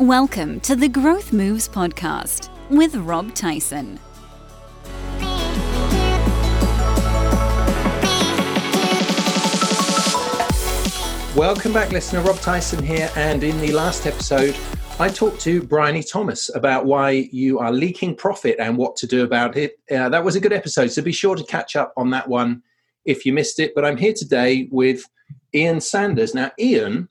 Welcome to the Growth Moves podcast with Rob Tyson. Welcome back, listener. Rob Tyson here. And in the last episode, I talked to Bryony Thomas about why you are leaking profit and what to do about it. Uh, that was a good episode. So be sure to catch up on that one if you missed it. But I'm here today with Ian Sanders. Now, Ian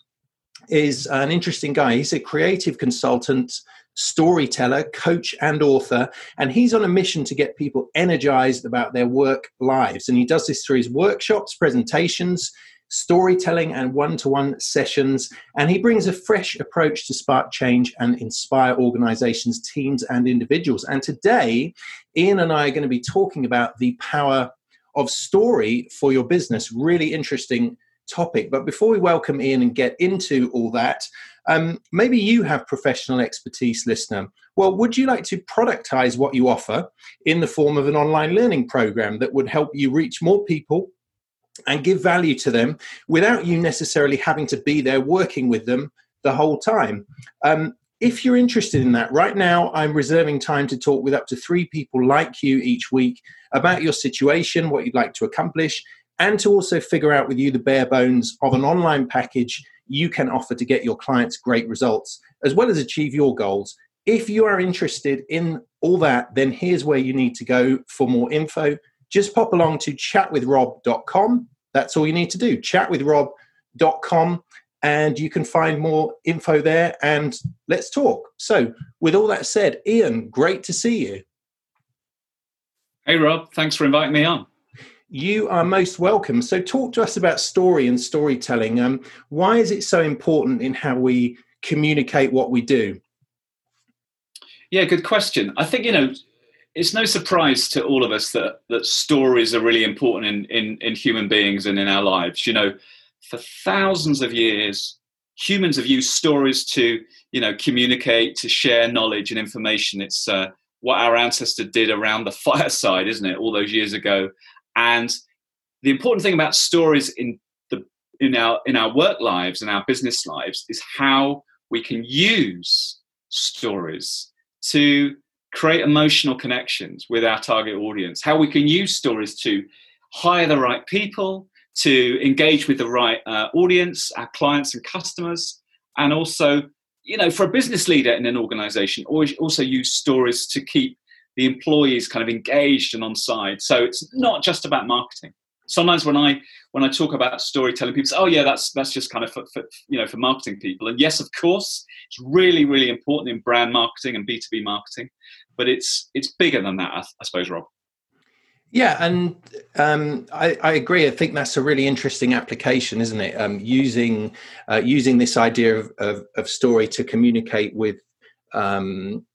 is an interesting guy. He's a creative consultant, storyteller, coach, and author. And he's on a mission to get people energized about their work lives. And he does this through his workshops, presentations, storytelling, and one to one sessions. And he brings a fresh approach to spark change and inspire organizations, teams, and individuals. And today, Ian and I are going to be talking about the power of story for your business. Really interesting topic. But before we welcome Ian and get into all that, um, maybe you have professional expertise, listener. Well, would you like to productize what you offer in the form of an online learning program that would help you reach more people and give value to them without you necessarily having to be there working with them the whole time? Um, if you're interested in that, right now I'm reserving time to talk with up to three people like you each week about your situation, what you'd like to accomplish, and to also figure out with you the bare bones of an online package you can offer to get your clients great results as well as achieve your goals. If you are interested in all that, then here's where you need to go for more info. Just pop along to chatwithrob.com. That's all you need to do. Chatwithrob.com and you can find more info there and let's talk. So, with all that said, Ian, great to see you. Hey, Rob, thanks for inviting me on. You are most welcome. So, talk to us about story and storytelling. Um, why is it so important in how we communicate what we do? Yeah, good question. I think you know it's no surprise to all of us that that stories are really important in in, in human beings and in our lives. You know, for thousands of years, humans have used stories to you know communicate, to share knowledge and information. It's uh, what our ancestors did around the fireside, isn't it? All those years ago, and the important thing about stories in the in our in our work lives and our business lives is how we can use stories to create emotional connections with our target audience. How we can use stories to hire the right people, to engage with the right uh, audience, our clients and customers, and also, you know, for a business leader in an organization, always also use stories to keep the employees kind of engaged and on side. So it's not just about marketing. Sometimes when I when I talk about storytelling, people say, "Oh yeah, that's that's just kind of for, for, you know for marketing people." And yes, of course, it's really really important in brand marketing and B two B marketing, but it's it's bigger than that, I, I suppose, Rob. Yeah, and um, I, I, agree. I think that's a really interesting application, isn't it? Um, using uh, using this idea of, of, of, story to communicate with um,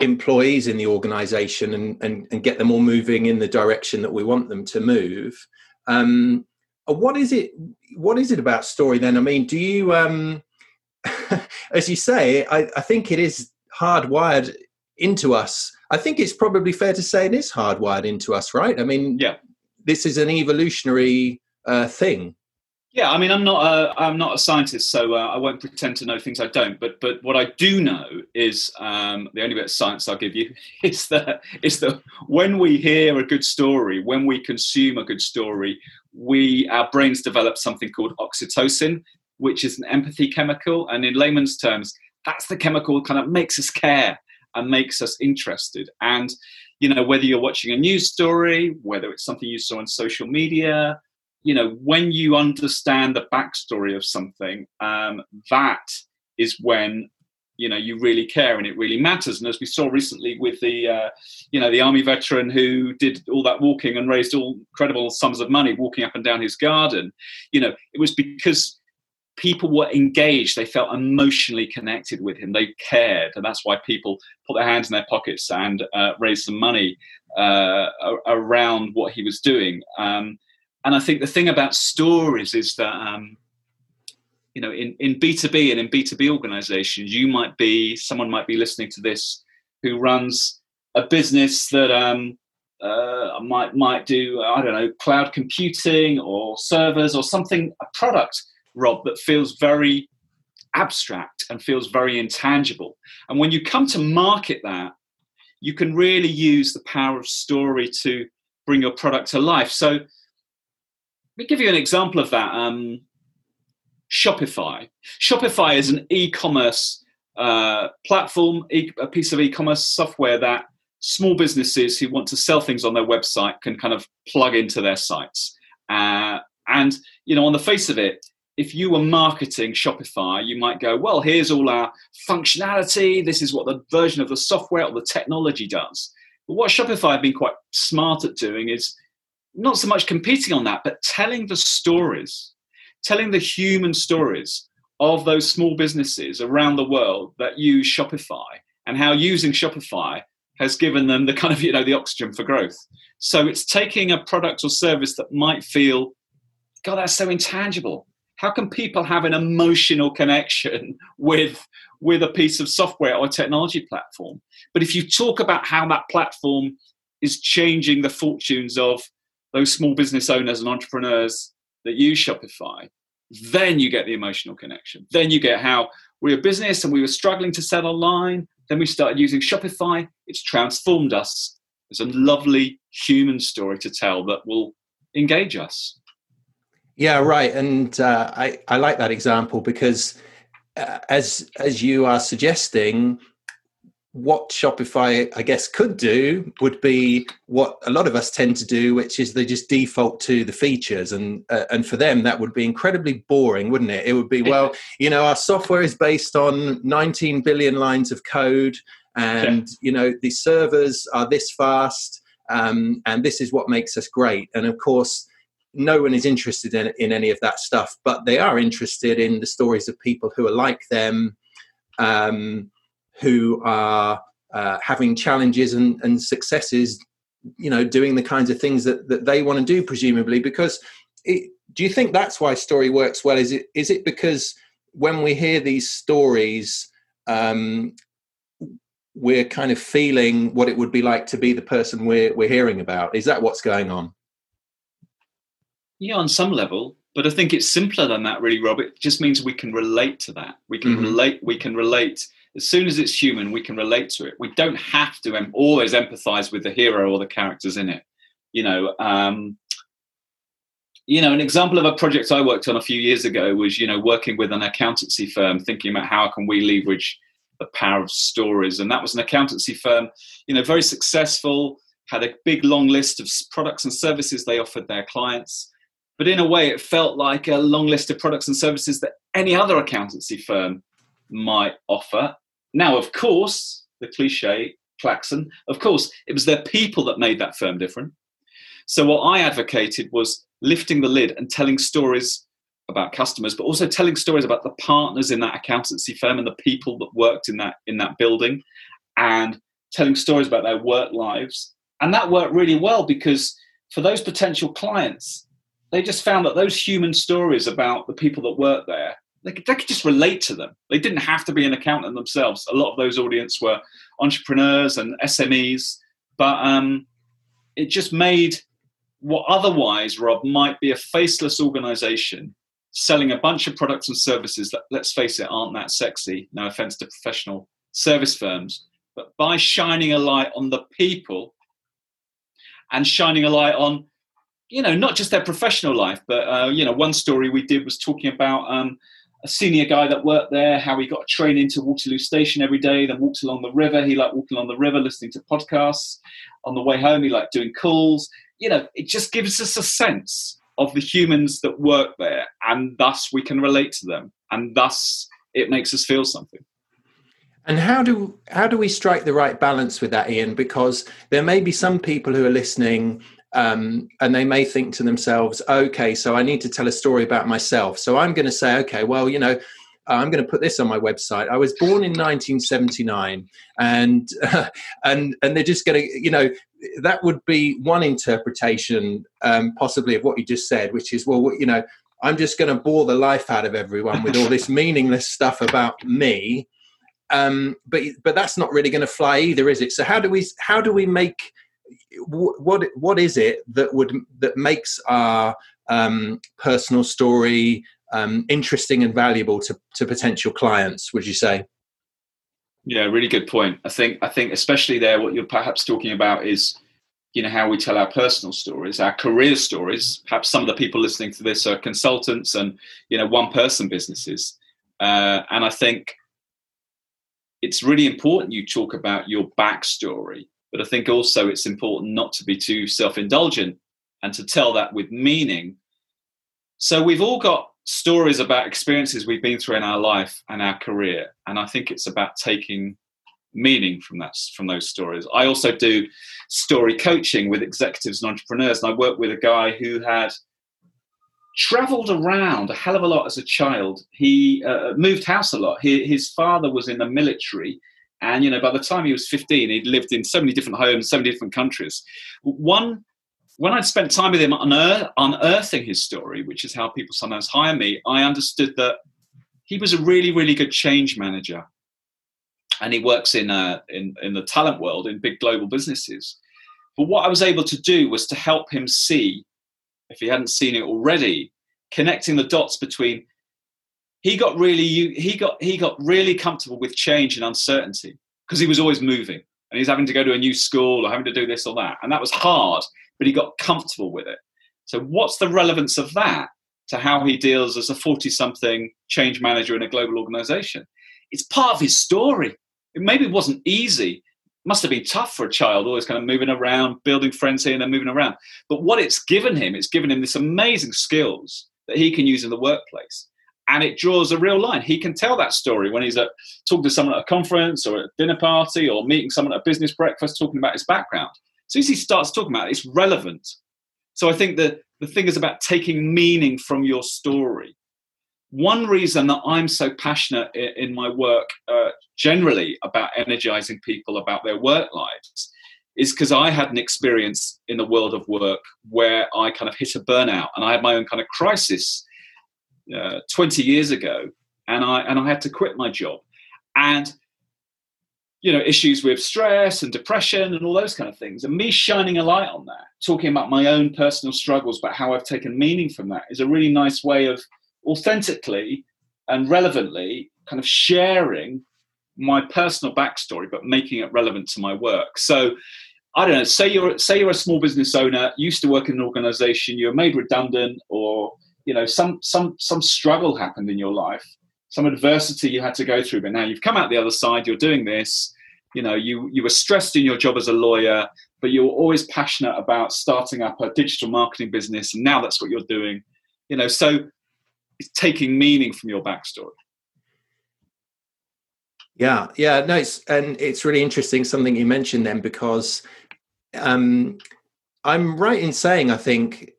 employees in the organization and, and, and get them all moving in the direction that we want them to move. Um, what is it? What is it about story then? I mean, do you, um, as you say, I, I think it is hardwired into us. I think it's probably fair to say it is hardwired into us, right? I mean, yeah, this is an evolutionary uh, thing. Yeah, I mean, I'm not a I'm not a scientist, so uh, I won't pretend to know things I don't. But but what I do know is um, the only bit of science I'll give you is that is that when we hear a good story, when we consume a good story, we our brains develop something called oxytocin, which is an empathy chemical, and in layman's terms, that's the chemical that kind of makes us care and makes us interested. And you know, whether you're watching a news story, whether it's something you saw on social media you know, when you understand the backstory of something, um, that is when you know you really care and it really matters. And as we saw recently with the, uh, you know, the army veteran who did all that walking and raised all incredible sums of money walking up and down his garden, you know, it was because people were engaged. They felt emotionally connected with him. They cared. And that's why people put their hands in their pockets and uh, raised some money uh, around what he was doing. Um, and I think the thing about stories is that um, you know in, in B2B and in B2B organizations, you might be someone might be listening to this who runs a business that um, uh, might might do I don't know cloud computing or servers or something a product Rob that feels very abstract and feels very intangible. And when you come to market that, you can really use the power of story to bring your product to life. So me give you an example of that. Um, Shopify. Shopify is an e-commerce uh, platform, e- a piece of e-commerce software that small businesses who want to sell things on their website can kind of plug into their sites. Uh, and you know, on the face of it, if you were marketing Shopify, you might go, well, here's all our functionality. This is what the version of the software or the technology does. But what Shopify have been quite smart at doing is not so much competing on that, but telling the stories, telling the human stories of those small businesses around the world that use Shopify and how using Shopify has given them the kind of, you know, the oxygen for growth. So it's taking a product or service that might feel, God, that's so intangible how can people have an emotional connection with with a piece of software or technology platform but if you talk about how that platform is changing the fortunes of those small business owners and entrepreneurs that use shopify then you get the emotional connection. Then you get how we're a business and we were struggling to sell online. Then we started using shopify. It's transformed us. It's a lovely human story to tell that will engage us. Yeah, right. And uh, I I like that example because uh, as as you are suggesting, what Shopify I guess could do would be what a lot of us tend to do, which is they just default to the features, and uh, and for them that would be incredibly boring, wouldn't it? It would be well, you know, our software is based on 19 billion lines of code, and you know the servers are this fast, um, and this is what makes us great, and of course no one is interested in, in any of that stuff, but they are interested in the stories of people who are like them, um, who are uh, having challenges and, and successes, you know, doing the kinds of things that, that they want to do, presumably. Because it, do you think that's why story works well? Is it is it because when we hear these stories, um, we're kind of feeling what it would be like to be the person we're we're hearing about? Is that what's going on? Yeah, on some level, but I think it's simpler than that, really, Rob. It just means we can relate to that. We can mm-hmm. relate. We can relate as soon as it's human. We can relate to it. We don't have to em- always empathize with the hero or the characters in it. You know, um, you know, an example of a project I worked on a few years ago was, you know, working with an accountancy firm, thinking about how can we leverage the power of stories, and that was an accountancy firm, you know, very successful, had a big long list of products and services they offered their clients but in a way, it felt like a long list of products and services that any other accountancy firm might offer. Now, of course, the cliche, Klaxon, of course, it was their people that made that firm different. So, what I advocated was lifting the lid and telling stories about customers, but also telling stories about the partners in that accountancy firm and the people that worked in that in that building, and telling stories about their work lives. And that worked really well because for those potential clients, they just found that those human stories about the people that work there, they could, they could just relate to them. They didn't have to be an accountant themselves. A lot of those audience were entrepreneurs and SMEs, but um, it just made what otherwise, Rob, might be a faceless organization selling a bunch of products and services that, let's face it, aren't that sexy. No offense to professional service firms. But by shining a light on the people and shining a light on you know, not just their professional life, but uh, you know, one story we did was talking about um, a senior guy that worked there, how he got a train into Waterloo Station every day, then walked along the river. He liked walking along the river, listening to podcasts. On the way home, he liked doing calls. You know, it just gives us a sense of the humans that work there, and thus we can relate to them, and thus it makes us feel something. And how do how do we strike the right balance with that, Ian? Because there may be some people who are listening um, and they may think to themselves, okay, so I need to tell a story about myself. So I'm going to say, okay, well, you know, I'm going to put this on my website. I was born in 1979, and uh, and and they're just going to, you know, that would be one interpretation, um, possibly of what you just said, which is, well, you know, I'm just going to bore the life out of everyone with all this meaningless stuff about me. Um, but but that's not really going to fly either, is it? So how do we how do we make what what is it that would that makes our um, personal story um, interesting and valuable to, to potential clients? Would you say? Yeah, really good point. I think I think especially there, what you're perhaps talking about is, you know, how we tell our personal stories, our career stories. Perhaps some of the people listening to this are consultants and you know one-person businesses, uh, and I think it's really important you talk about your backstory. But I think also it's important not to be too self-indulgent and to tell that with meaning. So we've all got stories about experiences we've been through in our life and our career and i think it's about taking meaning from that from those stories. I also do story coaching with executives and entrepreneurs and i work with a guy who had traveled around a hell of a lot as a child. He uh, moved house a lot. He, his father was in the military and you know by the time he was 15 he'd lived in so many different homes so many different countries one when I'd spent time with him unearth, unearthing his story, which is how people sometimes hire me, I understood that he was a really, really good change manager, and he works in uh, in in the talent world in big global businesses. But what I was able to do was to help him see, if he hadn't seen it already, connecting the dots between he got really he got he got really comfortable with change and uncertainty because he was always moving and he's having to go to a new school or having to do this or that and that was hard but he got comfortable with it. So, what's the relevance of that to how he deals as a 40 something change manager in a global organization? It's part of his story. It maybe wasn't easy. Must have been tough for a child, always kind of moving around, building friends here and then moving around. But what it's given him, it's given him this amazing skills that he can use in the workplace. And it draws a real line. He can tell that story when he's at talking to someone at a conference or at a dinner party or meeting someone at a business breakfast talking about his background As soon as he starts talking about it, it's relevant. So I think that the thing is about taking meaning from your story. One reason that I'm so passionate in, my work uh, generally about energizing people about their work lives is because I had an experience in the world of work where I kind of hit a burnout and I had my own kind of crisis uh, 20 years ago and I, and I had to quit my job. And you know issues with stress and depression and all those kind of things and me shining a light on that talking about my own personal struggles but how i've taken meaning from that is a really nice way of authentically and relevantly kind of sharing my personal backstory but making it relevant to my work so i don't know say you're say you're a small business owner used to work in an organization you're made redundant or you know some some some struggle happened in your life some adversity you had to go through, but now you've come out the other side, you're doing this. You know, you you were stressed in your job as a lawyer, but you were always passionate about starting up a digital marketing business, and now that's what you're doing. You know, so it's taking meaning from your backstory. Yeah, yeah, no, it's and it's really interesting something you mentioned then because um, I'm right in saying I think.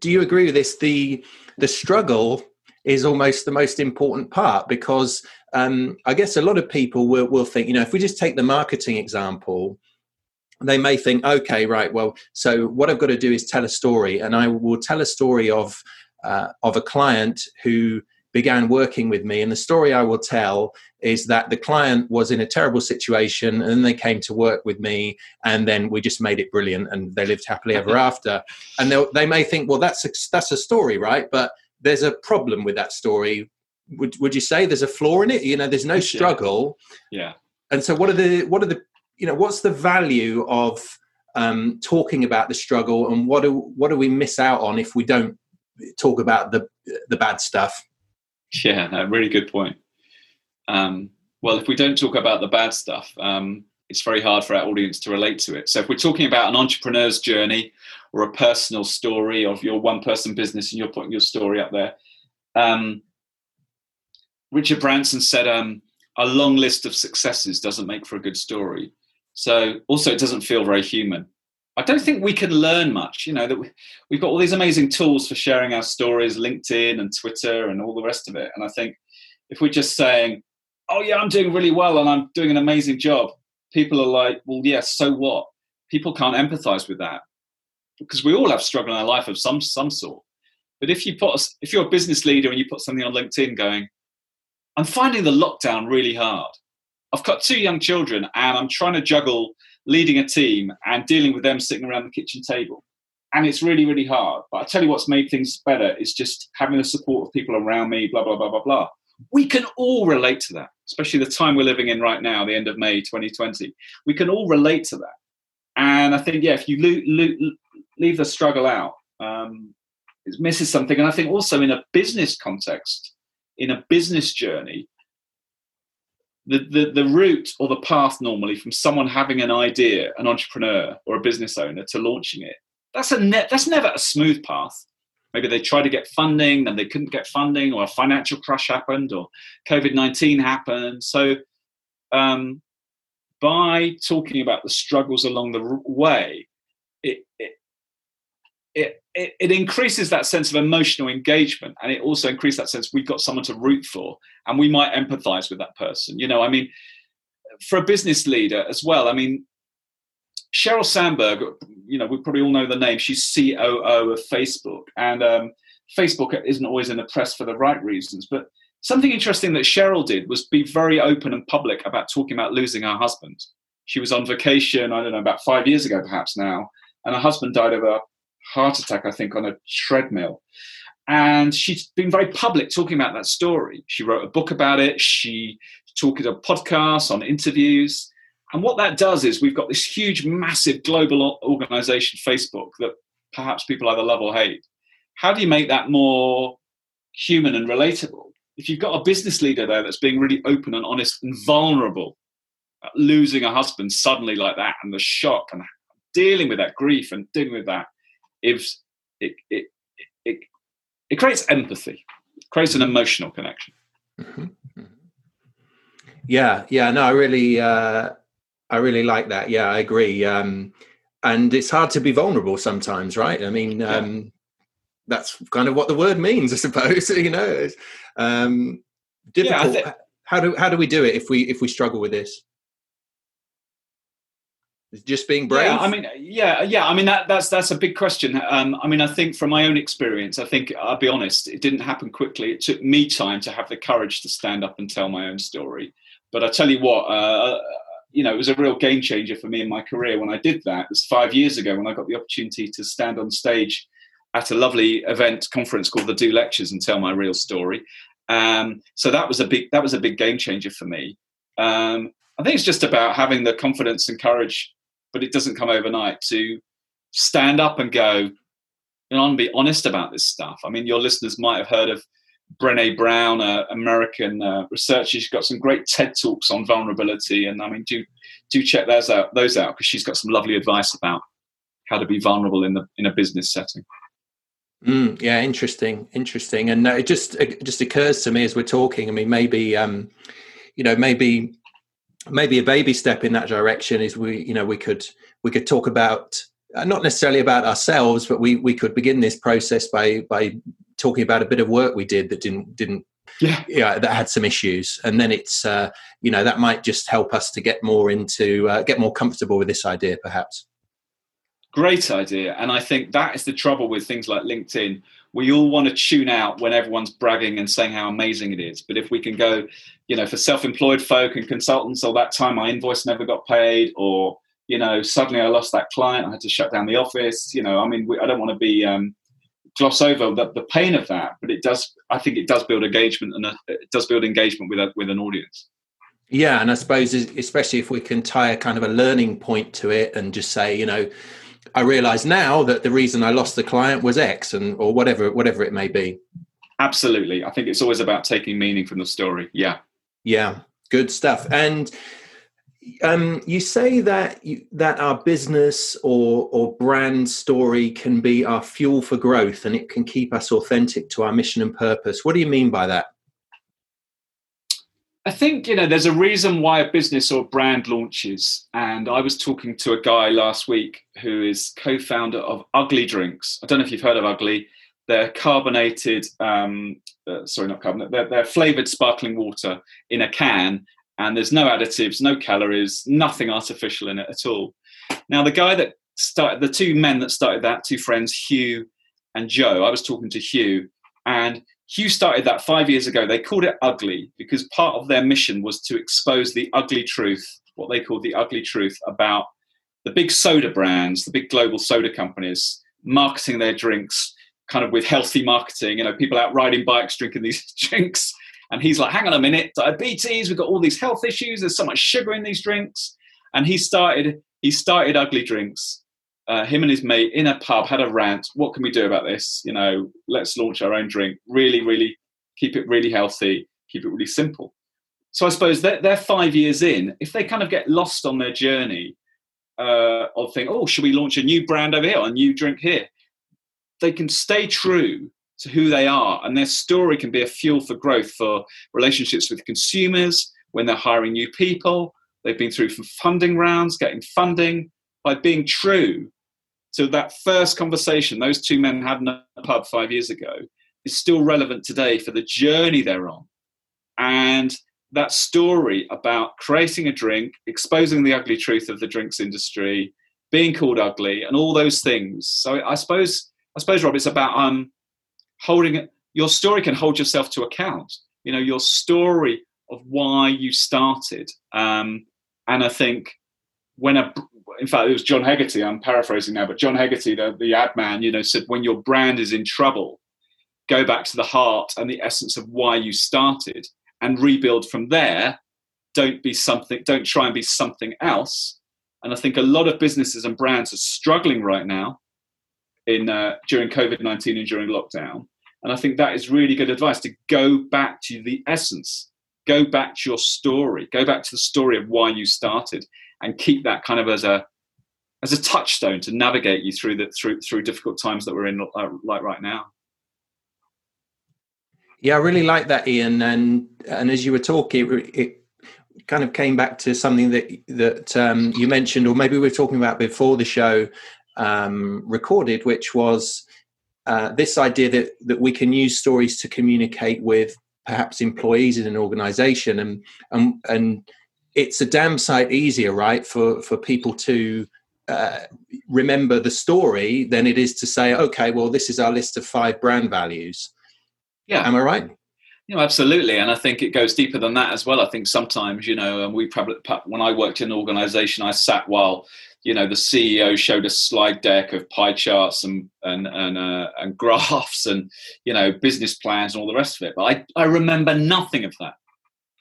Do you agree with this? The the struggle is almost the most important part because um, I guess a lot of people will, will think, you know, if we just take the marketing example, they may think, okay, right, well, so what I've got to do is tell a story, and I will tell a story of uh, of a client who began working with me, and the story I will tell is that the client was in a terrible situation, and they came to work with me, and then we just made it brilliant, and they lived happily ever after. And they may think, well, that's a, that's a story, right? But there's a problem with that story. Would would you say there's a flaw in it? You know, there's no struggle. Yeah. And so, what are the what are the you know what's the value of um, talking about the struggle, and what do what do we miss out on if we don't talk about the the bad stuff? Yeah, no, really good point. Um, well, if we don't talk about the bad stuff, um, it's very hard for our audience to relate to it. So, if we're talking about an entrepreneur's journey or a personal story of your one person business and you're putting your story up there. Um, Richard Branson said, um, a long list of successes doesn't make for a good story. So also it doesn't feel very human. I don't think we can learn much. You know that we, have got all these amazing tools for sharing our stories, LinkedIn and Twitter and all the rest of it. And I think if we're just saying, "Oh yeah, I'm doing really well and I'm doing an amazing job," people are like, "Well, yeah, so what?" People can't empathize with that because we all have struggle in our life of some some sort. But if you put if you're a business leader and you put something on LinkedIn going, I'm finding the lockdown really hard. I've got two young children and I'm trying to juggle leading a team and dealing with them sitting around the kitchen table. and it's really really hard. But I tell you what's made things better is just having the support of people around me. Blah blah blah blah blah. We can all relate to that, especially the time we're living in right now, the end of May 2020. We can all relate to that, and I think yeah, if you lo- lo- leave the struggle out, um, it misses something. And I think also in a business context, in a business journey, the, the, the route or the path normally from someone having an idea, an entrepreneur or a business owner to launching it, that's a ne- that's never a smooth path. Maybe they tried to get funding, then they couldn't get funding, or a financial crash happened, or COVID nineteen happened. So, um, by talking about the struggles along the way, it, it it, it, it, increases that sense of emotional engagement and it also increases that sense we've got someone to root for and we might empathize with that person you know? I mean for a business leader as well i mean sheryl sandberg you know we probably all know the name she's coo of facebook and um, facebook isn't always in the press for the right reasons but something interesting that sheryl did was be very open and public about talking about losing her husband. She was on vacation i don't know about five years ago perhaps now and her husband died of a heart attack, I think, on a treadmill. And she's been very public talking about that story. She wrote a book about it. She talked on podcasts, on interviews. And what that does is we've got this huge, massive global organization, Facebook, that perhaps people either love or hate. How do you make that more human and relatable? If you've got a business leader there that's being really open and honest and vulnerable, losing a husband suddenly like that, and the shock and dealing with that grief and dealing with that it, it, it, it creates empathy, creates an emotional connection. Mm-hmm. mm-hmm. Yeah, yeah, no, I really, uh, I really like that. Yeah, I agree. Um, and it's hard to be vulnerable sometimes, right? I mean, um, yeah. that's kind of what the word means, I suppose. you know, um, difficult. Yeah, how do how do we do it if we if we struggle with this? Just being brave yeah i mean yeah yeah i mean that, that's that's a big question. Um, i mean i think from my own experience i think i'll be honest it didn't happen quickly. It took me time to have the courage to stand up and tell my own story. But i tell you what uh, you know it was a real game changer for me in my career when i did that. It was five years ago when i got the opportunity to stand on stage at a lovely event conference called the do lectures and tell my real story. Um, so that was a big that was a big game changer for me. Um, I think it's just about having the confidence and courage but it doesn't come overnight to stand up and go and be honest about this stuff. I mean, your listeners might have heard of Brené Brown, an American uh, researcher. She's got some great TED talks on vulnerability, and I mean, do do check those out. Those out because she's got some lovely advice about how to be vulnerable in the in a business setting. Mm, yeah, interesting, interesting, and uh, it just it just occurs to me as we're talking. I mean, maybe um, you know, maybe maybe a baby step in that direction is we you know we could we could talk about uh, not necessarily about ourselves but we we could begin this process by by talking about a bit of work we did that didn't didn't yeah, yeah that had some issues. And then it's uh, you know that might just help us to get more into uh, get more comfortable with this idea perhaps great idea and i think that is the trouble with things like linkedin we all want to tune out when everyone's bragging and saying how amazing it is. But if we can go, you know, for self-employed folk and consultants, all that time my invoice never got paid, or you know, suddenly I lost that client, I had to shut down the office. You know, I mean, I don't want to be um, gloss over the, the pain of that, but it does. I think it does build engagement, and it does build engagement with a, with an audience. Yeah, and I suppose especially if we can tie a kind of a learning point to it, and just say, you know I realize now that the reason I lost the client was X and or whatever whatever it may be. Absolutely. I think it's always about taking meaning from the story. Yeah. Yeah. Good stuff. And um, you say that you, that our business or or brand story can be our fuel for growth and it can keep us authentic to our mission and purpose. What do you mean by that? I think you know there's a reason why a business or a brand launches, and I was talking to a guy last week who is co-founder of Ugly Drinks. I don't know if you've heard of Ugly. They're carbonated, um, uh, sorry, not carbonated. They're, they're flavored sparkling water in a can, and there's no additives, no calories, nothing artificial in it at all. Now, the guy that started, the two men that started that, two friends, Hugh and Joe. I was talking to Hugh, and Hugh started that five years ago. They called it Ugly because part of their mission was to expose the ugly truth, what they called the ugly truth about the big soda brands, the big global soda companies, marketing their drinks kind of with healthy marketing. You know, people out riding bikes drinking these drinks. And he's like, hang on a minute, diabetes, we've got all these health issues, there's so much sugar in these drinks. And he started, he started ugly drinks. Uh, him and his mate in a pub had a rant. What can we do about this? You know, let's launch our own drink. Really, really keep it really healthy, keep it really simple. So I suppose they're, they're five years in. If they kind of get lost on their journey uh, of think, oh, should we launch a new brand over here, or a new drink here? They can stay true to who they are, and their story can be a fuel for growth for relationships with consumers when they're hiring new people. They've been through some funding rounds, getting funding by being true to that first conversation those two men had in a pub five years ago is still relevant today for the journey they're on. And that story about creating a drink, exposing the ugly truth of the drinks industry, being called ugly, and all those things. So I suppose, I suppose, Rob, it's about um, holding your story can hold yourself to account. You know, your story of why you started. Um, and I think when a, in fact, it was John Hegarty. I'm paraphrasing now, but John Hegarty, the, the ad man, you know, said when your brand is in trouble, go back to the heart and the essence of why you started and rebuild from there. Don't be something. Don't try and be something else. And I think a lot of businesses and brands are struggling right now in uh, during COVID nineteen and during lockdown. And I think that is really good advice to go back to the essence, go back to your story, go back to the story of why you started, and keep that kind of as a as a touchstone to navigate you through the through through difficult times that we're in uh, like right now. Yeah, I really like that, Ian. And and as you were talking, it, it kind of came back to something that that um, you mentioned, or maybe we were talking about before the show um, recorded, which was uh, this idea that that we can use stories to communicate with perhaps employees in an organization, and and and it's a damn sight easier, right, for for people to uh, remember the story than it is to say, okay, well, this is our list of five brand values yeah. Am I right? You know, absolutely. And I think it goes deeper than that as well. I think sometimes, you know, and we probably, when I worked in an organization, I sat while, you know, the CEO showed a slide deck of pie charts and, and, and, uh, and graphs and, you know, business plans and all the rest of it. But I, I remember nothing of that.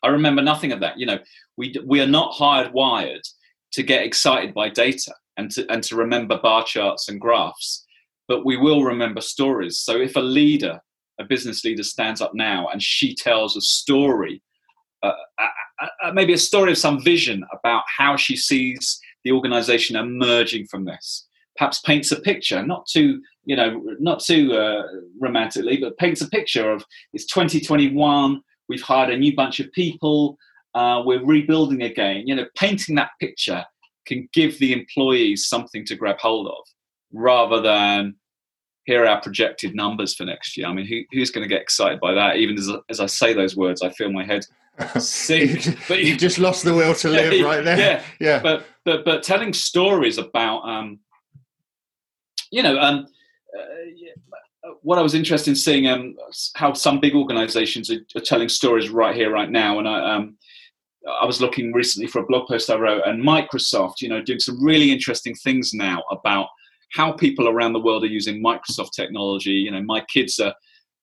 I remember nothing of that. You know, we, we are not hardwired to get excited by data and to, and to remember bar charts and graphs, but we will remember stories. So if a leader a business leader stands up now and she tells a story, uh, uh, uh, maybe a story of some vision about how she sees the organization emerging from this. Perhaps paints a picture, not too, you know, not too uh, romantically, but paints a picture of it's 2021. We've hired a new bunch of people. Uh, we're rebuilding again. You know, painting that picture can give the employees something to grab hold of, rather than here are our projected numbers for next year. I mean, who, who's going to get excited by that? Even as, as I say those words, I feel my head sink. but you just lost the will to live yeah, right there. Yeah, yeah. But but but telling stories about, um, you know, um, uh, what I was interested in seeing um, how some big organisations are, are, telling stories right here, right now, and I. Um, I was looking recently for a blog post I wrote, and Microsoft, you know, doing some really interesting things now about how people around the world are using Microsoft technology. You know, my kids are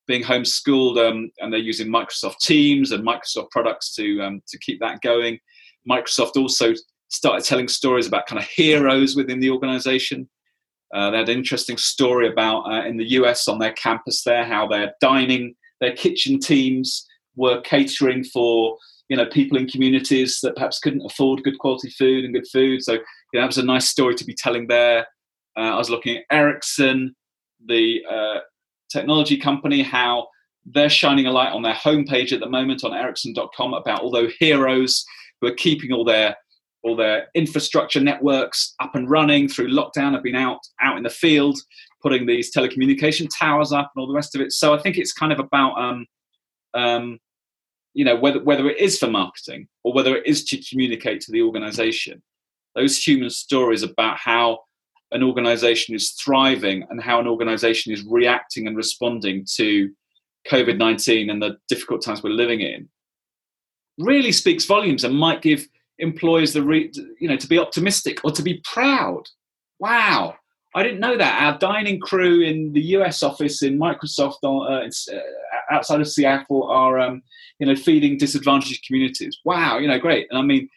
being homeschooled um, and they're using Microsoft Teams and Microsoft products to um, to keep that going. Microsoft also started telling stories about kind of heroes within the organization. Uh, they had an interesting story about uh, in the US on their campus there how their dining, their kitchen teams were catering for you know people in communities that perhaps couldn't afford good quality food and good food. So you know, that was a nice story to be telling there. Uh, I was looking at Ericsson, the uh, technology company, how they're shining a light on their homepage at the moment on Ericsson.com about all those heroes who are keeping all their all their infrastructure networks up and running through lockdown have been out out in the field putting these telecommunication towers up and all the rest of it. So i think it's kind of about um, um, you know whether whether it is for marketing or whether it is to communicate to the organization. Those human stories about how an organization is thriving and how an organization is reacting and responding to COVID 19 and the difficult times we're living in really speaks volumes and might give employers the re- you know to be optimistic or to be proud wow I didn't know that. Our dining crew in the US office in Microsoft uh, uh, outside of Seattle are, um, you know, feeding disadvantaged communities. Wow, you know, great. And I mean,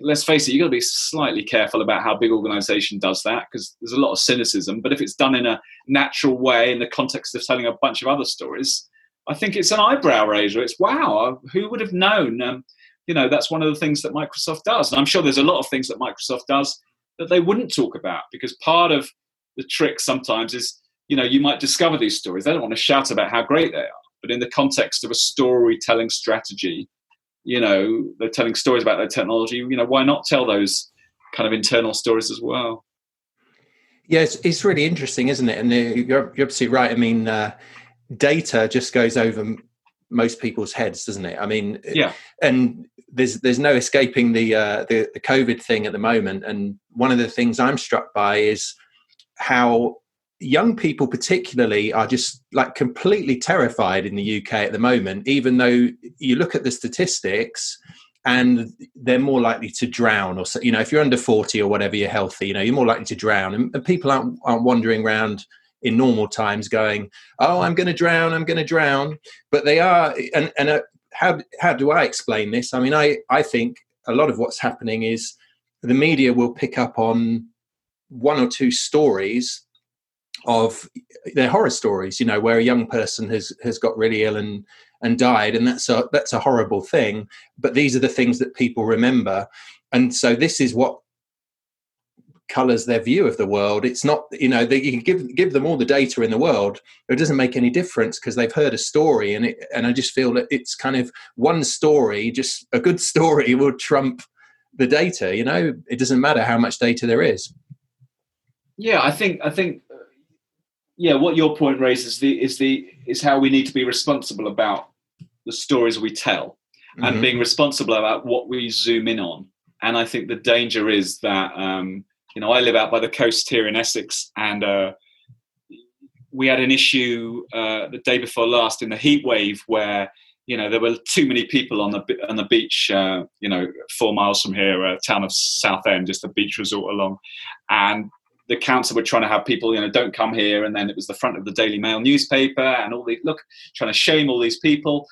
let's face it, you've got to be slightly careful about how big organization does that because there's a lot of cynicism. But if it's done in a natural way in the context of telling a bunch of other stories, I think it's an eyebrow raiser. It's wow, who would have known? Um, you know, that's one of the things that Microsoft does. And I'm sure there's a lot of things that Microsoft does that they wouldn't talk about because part of the trick sometimes is, you know, you might discover these stories. They don't want to shout about how great they are. But in the context of a storytelling strategy, you know they're telling stories about their technology you know why not tell those kind of internal stories as well yeah it's, it's really interesting isn't it and uh, you're, you're absolutely right i mean uh, data just goes over most people's heads doesn't it? I mean yeah. and there's there's no escaping the, uh, the the covid thing at the moment. And one of the things i'm struck by is how young people particularly are just like completely terrified in the UK at the moment even though you look at the statistics and they're more likely to drown or you know if you're under 40 or whatever you're healthy you know you're more likely to drown. And, and people aren't, aren't wandering around in normal times going oh i'm going to drown i'm going to drown. But they are and and uh, how how do i explain this? I mean i i think a lot of what's happening is the media will pick up on one or two stories of their horror stories you know where a young person has has got really ill and and died and that's a that's a horrible thing. But these are the things that people remember. And so this is what colors their view of the world it's not you know you can give give them all the data in the world it doesn't make any difference because they've heard a story and it and i just feel that it's kind of one story just a good story will trump the data you know it doesn't matter how much data there is yeah i think i think yeah, what your point raises the, is the is how we need to be responsible about the stories we tell mm-hmm. and being responsible about what we zoom in on. And I think the danger is that um, you know I live out by the coast here in Essex, and uh, we had an issue uh, the day before last in the heat wave where you know there were too many people on the on the beach. Uh, you know, four miles from here, a town of Southend, just a beach resort along, and the council were trying to have people, you know, don't come here, and then it was the front of the Daily Mail newspaper, and all the look trying to shame all these people.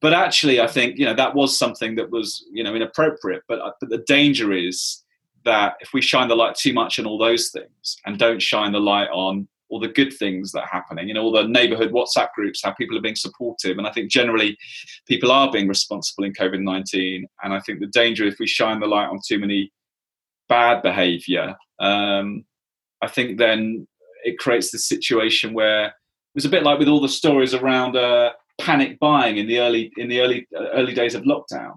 But actually, I think you know that was something that was you know inappropriate. But uh, but the danger is that if we shine the light too much on all those things and don't shine the light on all the good things that are happening, you know, all the neighborhood WhatsApp groups, how people are being supportive. And I think generally people are being responsible in COVID 19. And I think the danger if we shine the light on too many bad behavior, um, I think then it creates this situation where it was a bit like with all the stories around uh, panic buying in the early in the early uh, early days of lockdown.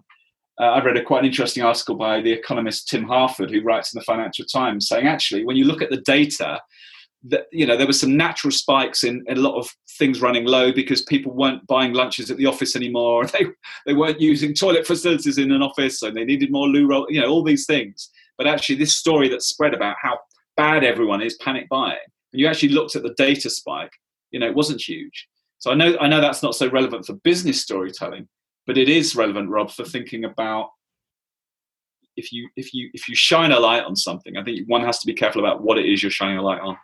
Uh, I read a quite an interesting article by the economist Tim Harford, who writes in the Financial Times, saying actually, when you look at the data, that you know there were some natural spikes in, in, a lot of things running low because people weren't buying lunches at the office anymore. They they weren't using toilet facilities in an office, so they needed more loo roll. You know all these things. But actually, this story that spread about how bad everyone is panic buying, and you actually looked at the data spike, you know, it wasn't huge. So I know I know that's not so relevant for business storytelling, but it is relevant, Rob, for thinking about if you if you if you shine a light on something, I think one has to be careful about what it is you're shining a light on.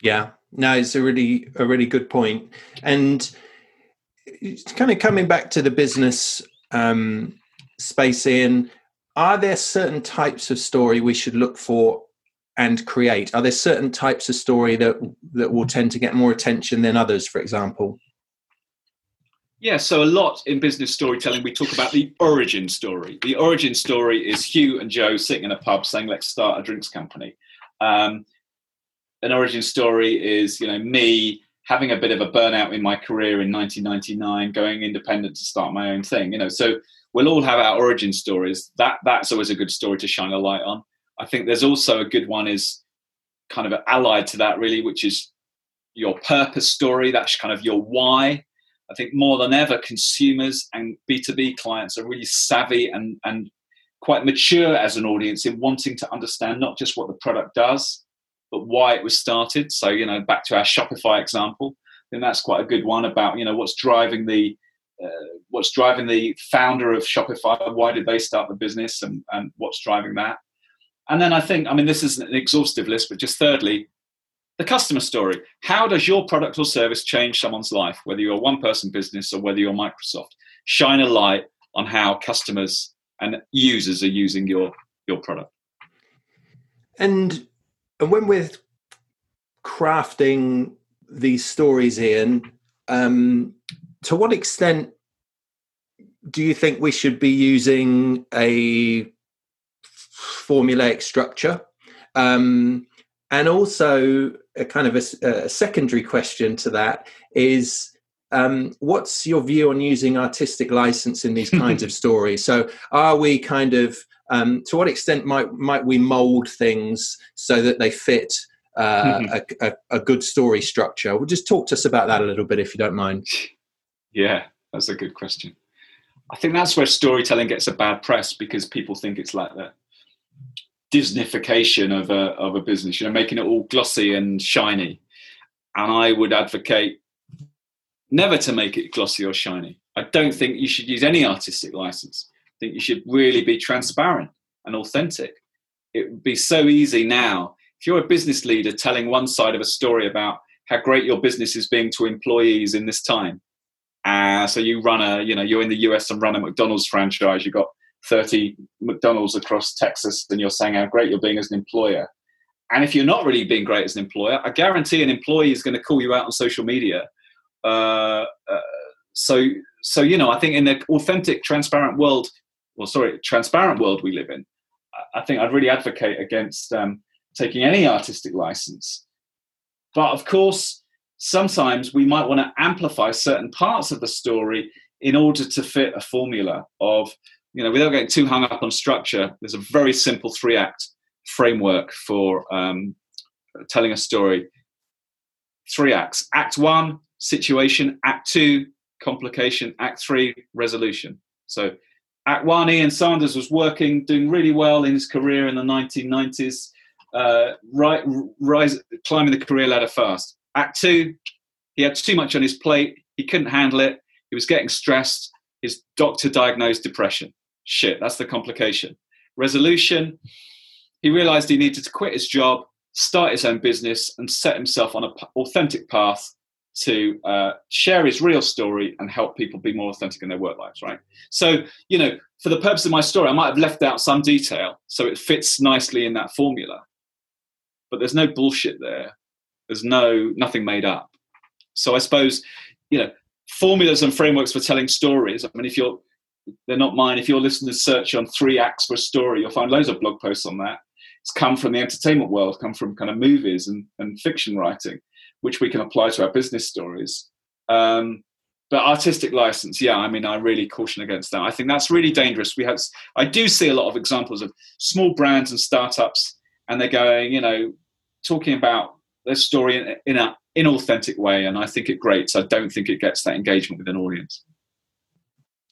Yeah, no, it's a really a really good point, and it's kind of coming back to the business um, space. In are there certain types of story we should look for and create? Are there certain types of story that that will tend to get more attention than others, for example? Yeah, so a lot in business storytelling, we talk about the origin story. The origin story is Hugh and Joe sitting in a pub saying, "Let's start a drinks company." Um, an origin story is, you know, me having a bit of a burnout in my career in 1999, going independent to start my own thing. You know, so we'll all have our origin stories. That that's always a good story to shine a light on. I think there's also a good one is kind of allied to that really, which is your purpose story. That's kind of your why. I think more than ever, consumers and B2B clients are really savvy and, and quite mature as an audience in wanting to understand not just what the product does, but why it was started. So, you know, back to our Shopify example, then that's quite a good one about, you know, what's driving the uh, what's driving the founder of Shopify? Why did they start the business, and, and what's driving that? And then I think, I mean, this isn't an exhaustive list, but just thirdly, the customer story. How does your product or service change someone's life, whether you're a one person business or whether you're Microsoft? Shine a light on how customers and users are using your, your product. And, and when we're crafting these stories, Ian, um, to what extent do you think we should be using a formulaic structure? Um, and also, a kind of a, a, secondary question to that is um, what's your view on using artistic license in these kinds of stories? So, are we kind of um, to what extent might might we mold things so that they fit uh, mm-hmm. a, a, a, good story structure? Well, just talk to us about that a little bit, if you don't mind. Yeah, that's a good question. I think that's where storytelling gets a bad press because people think it's like the Disneyfication of a of a business, you know, making it all glossy and shiny. And I would advocate never to make it glossy or shiny. I don't think you should use any artistic license. I think you should really be transparent and authentic. It would be so easy now if you're a business leader telling one side of a story about how great your business is being to employees in this time. Uh, so you run a, you know, you're in the US and run a McDonald's franchise. You've got 30 McDonald's across Texas, and you're saying how great you're being as an employer. And if you're not really being great as an employer, I guarantee an employee is going to call you out on social media. Uh, uh, so, so you know, I think in the authentic, transparent world, well, sorry, transparent world we live in, I think I'd really advocate against um, taking any artistic license. But of course, sometimes we might want to amplify certain parts of the story in order to fit a formula of you know, without getting too hung up on structure, there's a very simple three act framework for um, telling a story. Three acts. Act one, situation. Act two, complication. Act three, resolution. So, Act one, Ian Sanders was working, doing really well in his career in the 1990s, uh, right, rise, climbing the career ladder fast. Act two, he had too much on his plate. He couldn't handle it. He was getting stressed. His doctor diagnosed depression. Shit, that's the complication. Resolution, he realized he needed to quit his job, start his own business, and set himself on an authentic path to uh, share his real story and help people be more authentic in their work lives, right? So, you know, for the purpose of my story, I might have left out some detail so it fits nicely in that formula. But there's no bullshit there. There's no nothing made up. So I suppose, you know, formulas and frameworks for telling stories. I mean, if you're they're not mine. If you're listening to search on three acts for a story, you'll find loads of blog posts on that. It's come from the entertainment world, come from kind of movies and, and fiction writing, which we can apply to our business stories. Um, but artistic license, yeah, I mean, I really caution against that. I think that's really dangerous. We have, I do see a lot of examples of small brands and startups, and they're going, you know, talking about their story in, in an inauthentic way, and I think it grates. I don't think it gets that engagement with an audience.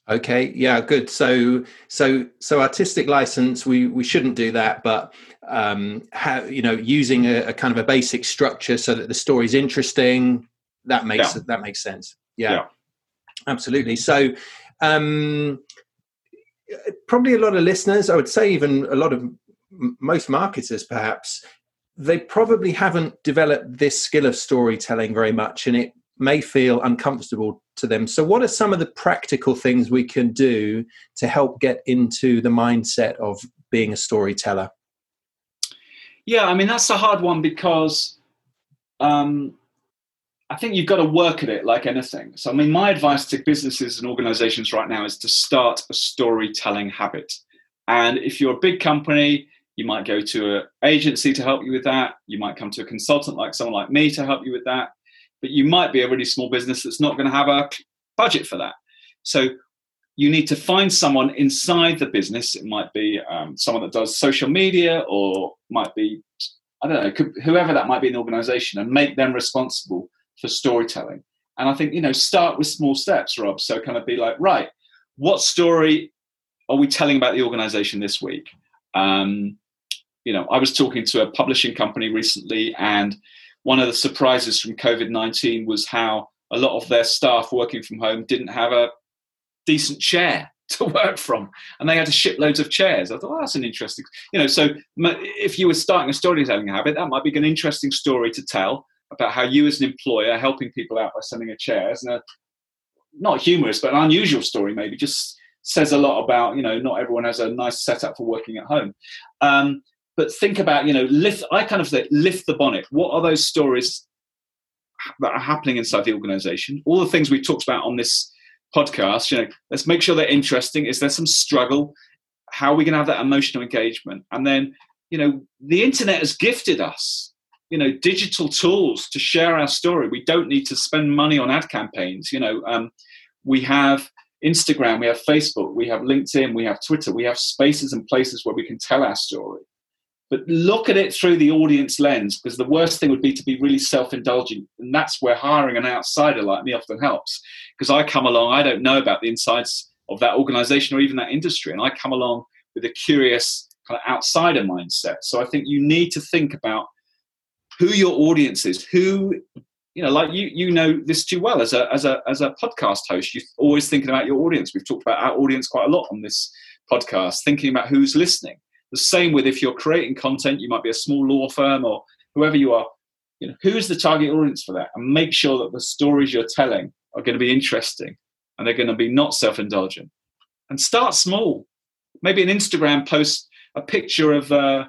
Okay, yeah, good. So, so, so artistic license, we we shouldn't do that, but um, how you know using a, a kind of a basic structure so that the story's interesting. That makes yeah. that makes sense. Yeah, yeah. absolutely. So, um, probably a lot of listeners, I would say, even a lot of most marketers, perhaps, they probably haven't developed this skill of storytelling very much, and it may feel uncomfortable to them. So, what are some of the practical things we can do to help get into the mindset of being a storyteller? Yeah, I mean, that's a hard one because um, I think you've got to work at it like anything. So, I mean, my advice to businesses and organizations right now is to start a storytelling habit. And if you're a big company, you might go to an agency to help you with that. You might come to a consultant like someone like me to help you with that but you might be a really small business that's not going to have a budget for that. So you need to find someone inside the business. It might be um, someone that does social media, or might be I don't know could, whoever that might be in the organization, and make them responsible for storytelling. And I think you know start with small steps, Rob. So kind of be like, right, what story are we telling about the organization this week? Um, you know, I was talking to a publishing company recently, and one of the surprises from COVID 19 was how a lot of their staff working from home didn't have a decent chair to work from, and they had to ship loads of chairs. I thought, oh, that's an interesting, you know. So if you were starting a storytelling habit, that might be an interesting story to tell about how you, as an employer, are helping people out by sending a chair. It's a not humorous, but an unusual story, maybe just says a lot about you know not everyone has a nice setup for working at home. Um, but think about you know lift. I kind of say lift the bonnet. What are those stories that are happening inside the organization? All the things we talked about on this podcast, you know, let's make sure they're interesting. Is there some struggle? How are we going to have that emotional engagement? And then, you know, the internet has gifted us, you know, digital tools to share our story. We don't need to spend money on ad campaigns. You know, um, we have Instagram, we have Facebook, we have LinkedIn, we have Twitter, we have spaces and places where we can tell our story but look at it through the audience lens because the worst thing would be to be really self-indulgent and that's where hiring an outsider like me often helps. Because i come along i don't know about the insides of that organization or even that industry and i come along with a curious kind of outsider mindset. So i think you need to think about who your audience is who you know like you you know this too well as a as a as a podcast host you're always thinking about your audience. We've talked about our audience quite a lot on this podcast thinking about who's listening the same with if you're creating content, you might be a small law firm or whoever you are. You know, who's the target audience for that? And make sure that the stories you're telling are going to be interesting and they're going to be not self-indulgent. And start small. Maybe an Instagram post, a picture of, uh,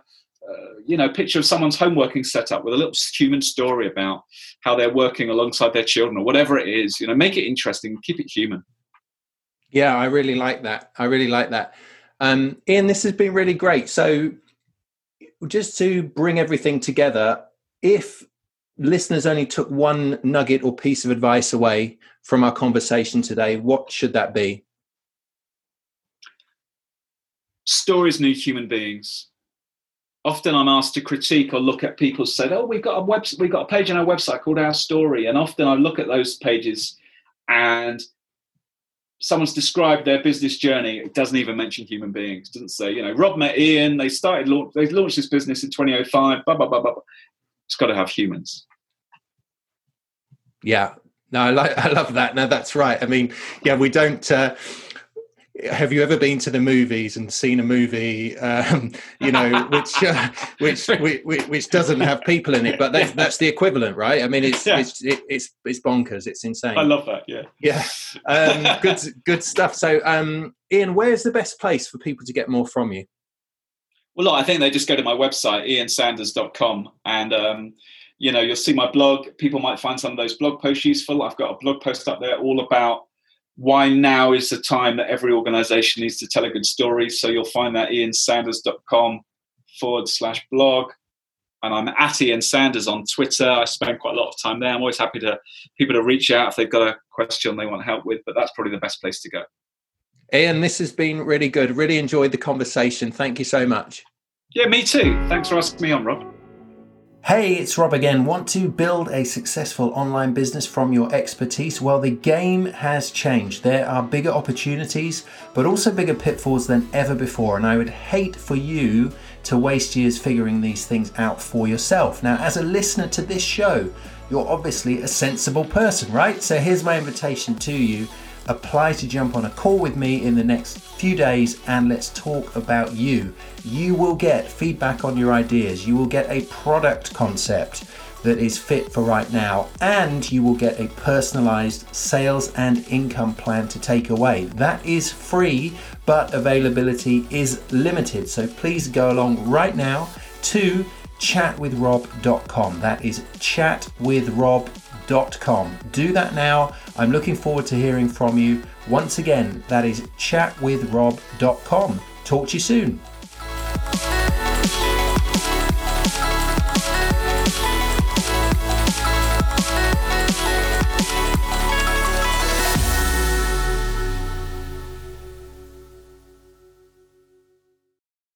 uh, you know, picture of someone's home working setup with a little human story about how they're working alongside their children or whatever it is. You know, make it interesting, keep it human. Yeah, I really like that. I really like that. Um, Ian, this has been really great. So, just to bring everything together, if listeners only took one nugget or piece of advice away from our conversation today, what should that be? Stories need human beings. Often I'm asked to critique or look at people said, "Oh, we've got a web, we've got a page on our website called Our Story," and often I look at those pages and someone's described their business journey, it doesn't even mention human beings. It doesn't say, you know, Rob met Ian, they started, they launched this business in 2005, blah, blah, blah, blah. It's got to have humans. Yeah, no, I like, I love that. No, that's right. I mean, yeah, we don't, uh, have you ever been to the movies and seen a movie um, you know which, uh, which, which which doesn't have people in it but that's, that's the equivalent right? I mean it's yeah. it's it, it's it's bonkers. It's insane. I love that yeah. Yeah. Um, good good stuff. So um, ian where's the best place for people to get more from you? Well i think they just go to my website iansanders.com and um, you know you'll see my blog. People might find some of those blog posts useful. I've got a blog post up there all about why now is the time that every organization needs to tell a good story. So you'll find that iansanders.com forward slash blog. And I'm at Ian Sanders on Twitter. I spend quite a lot of time there. I'm always happy to people to reach out if they've got a question they want help with, but that's probably the best place to go. Ian, this has been really good. Really enjoyed the conversation. Thank you so much. Yeah, me too. Thanks for asking me on, Rob. Hey, it's Rob again. Want to build a successful online business from your expertise? Well, the game has changed. There are bigger opportunities, but also bigger pitfalls than ever before. And I would hate for you to waste years figuring these things out for yourself. Now, as a listener to this show, you're obviously a sensible person, right? So here's my invitation to you apply to jump on a call with me in the next few days and let's talk about you. You will get feedback on your ideas, you will get a product concept that is fit for right now, and you will get a personalized sales and income plan to take away. That is free, but availability is limited. So please go along right now to chatwithrob.com. That is chatwithrob.com do that now. I'm looking forward to hearing from you. Once again, that is chatwithrob.com. Talk to you soon.